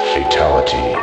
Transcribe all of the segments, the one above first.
Fatality.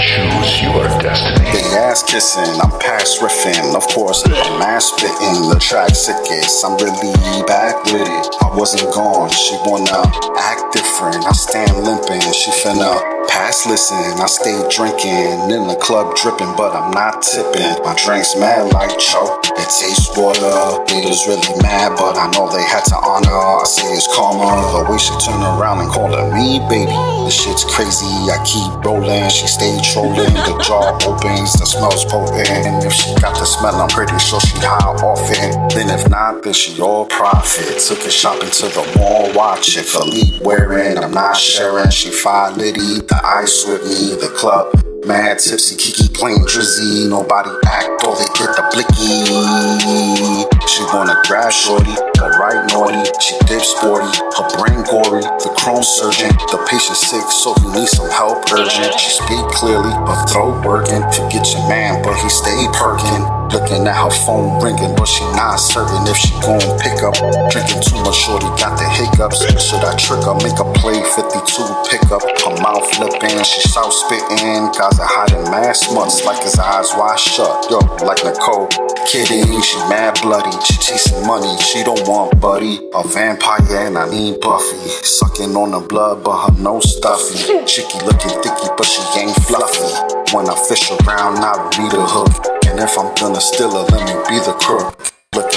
Choose your destiny. Big ass kissing, I'm past riffing. Of course, I'm ass spitting. The track sickest, I'm really back with it. I wasn't gone, she wanna act different. I stand limping, she finna pass listen. I stay drinking in the club dripping, but I'm not tipping. My drink's mad like choke. It tastes water. Haters really mad, but I know they had to honor. I say it's karma. The way she turn around and call her me, baby. The shit's crazy. I keep rolling. She stay trolling. The jar opens. The smell's potent. And if she got the smell, I'm pretty sure she high off it. Then if not, then she all profit. Took it shopping to the mall. Watch it. Philippe wearing. I'm not sharing. She five litty. The ice with me. The club. Mad tipsy, Kiki playing drizzy. Nobody act, or they get the blicky. She wanna grab shorty, but right naughty. She dip sporty, her brain gory. The chrome surgeon, the patient sick, so he needs some help urgent. She speak clearly, her throat working. to get your man, but he stay perking. Looking at her phone ringing, but she not certain if she gon' pick up. Drinking too shorty got the hiccups. Should I trick her, make a play 52 pickup? Her mouth lipping, she south spitting. Guys are hiding mass months like his eyes wide shut. Yo, like Nicole, kidding, she mad bloody. She chasing money, she don't want buddy. A vampire and I need Buffy. Sucking on the blood, but her nose stuffy. Chicky looking thicky, but she ain't fluffy. When I fish around, I read a hook. And if I'm gonna steal her, let me be the crook.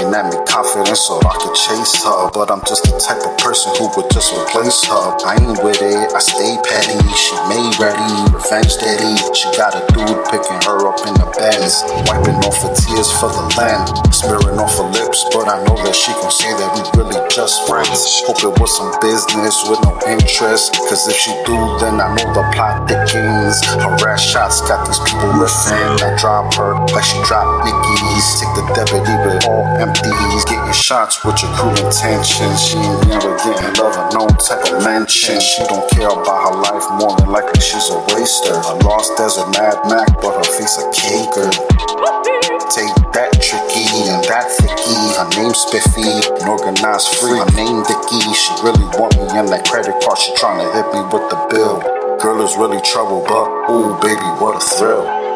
Looking at me confident so I could chase her. But I'm just the type of person who would just replace her. I ain't with it, I stay petty. She made ready, revenge daddy. She got a dude picking her up in the Benz. Wiping off her tears for the land. Smearing off her lips, but I know that she gon' say that we really just friends. Hope it was some business with no interest. Cause if she do, then I know the plot thickens. Her rash shots got these people riffing. I drop her like she dropped Nicki's. Leave it all empty. He's getting shots with your cruel intentions. She ain't never getting love or no type of mention. She don't care about her life, more than likely she's a waster. A lost desert Mad Mac, but her face a caker. Take that tricky and that thicky. Her name spiffy, and organized free. Her name Dicky. She really want me in that credit card. She tryna hit me with the bill. Girl is really trouble, but ooh, baby, what a thrill.